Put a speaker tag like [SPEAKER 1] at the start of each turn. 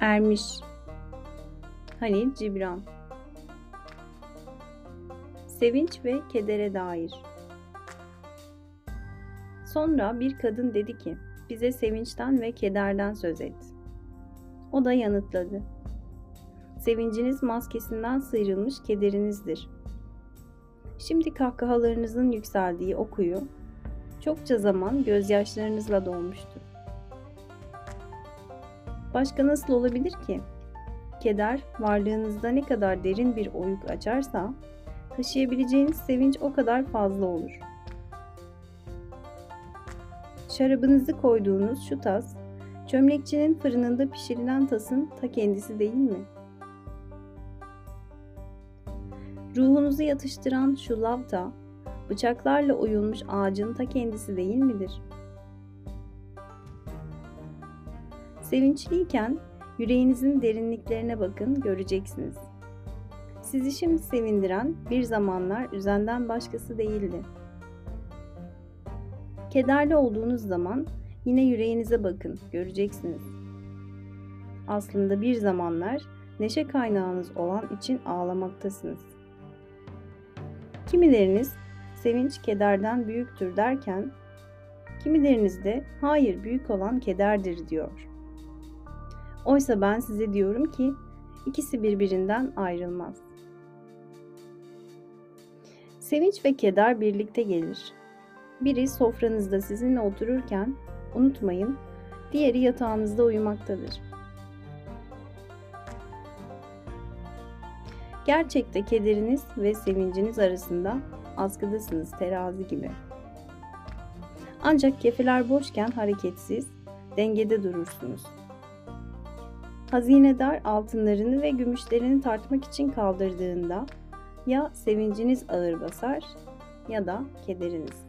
[SPEAKER 1] Ermiş Halil Cibran Sevinç ve kedere dair Sonra bir kadın dedi ki, bize sevinçten ve kederden söz et. O da yanıtladı. Sevinciniz maskesinden sıyrılmış kederinizdir. Şimdi kahkahalarınızın yükseldiği o kuyu, çokça zaman gözyaşlarınızla dolmuştur. Başka nasıl olabilir ki? Keder varlığınızda ne kadar derin bir oyuk açarsa, taşıyabileceğiniz sevinç o kadar fazla olur. Şarabınızı koyduğunuz şu tas, çömlekçinin fırınında pişirilen tasın ta kendisi değil mi? Ruhunuzu yatıştıran şu lavta, bıçaklarla oyulmuş ağacın ta kendisi değil midir? Sevinçliyken yüreğinizin derinliklerine bakın göreceksiniz. Sizi şimdi sevindiren bir zamanlar üzenden başkası değildi. Kederli olduğunuz zaman yine yüreğinize bakın göreceksiniz. Aslında bir zamanlar neşe kaynağınız olan için ağlamaktasınız. Kimileriniz sevinç kederden büyüktür derken, kimileriniz de hayır büyük olan kederdir diyor. Oysa ben size diyorum ki ikisi birbirinden ayrılmaz. Sevinç ve keder birlikte gelir. Biri sofranızda sizinle otururken unutmayın, diğeri yatağınızda uyumaktadır. Gerçekte kederiniz ve sevinciniz arasında askıdasınız terazi gibi. Ancak kefeler boşken hareketsiz, dengede durursunuz. Hazinedar altınlarını ve gümüşlerini tartmak için kaldırdığında ya sevinciniz ağır basar ya da kederiniz.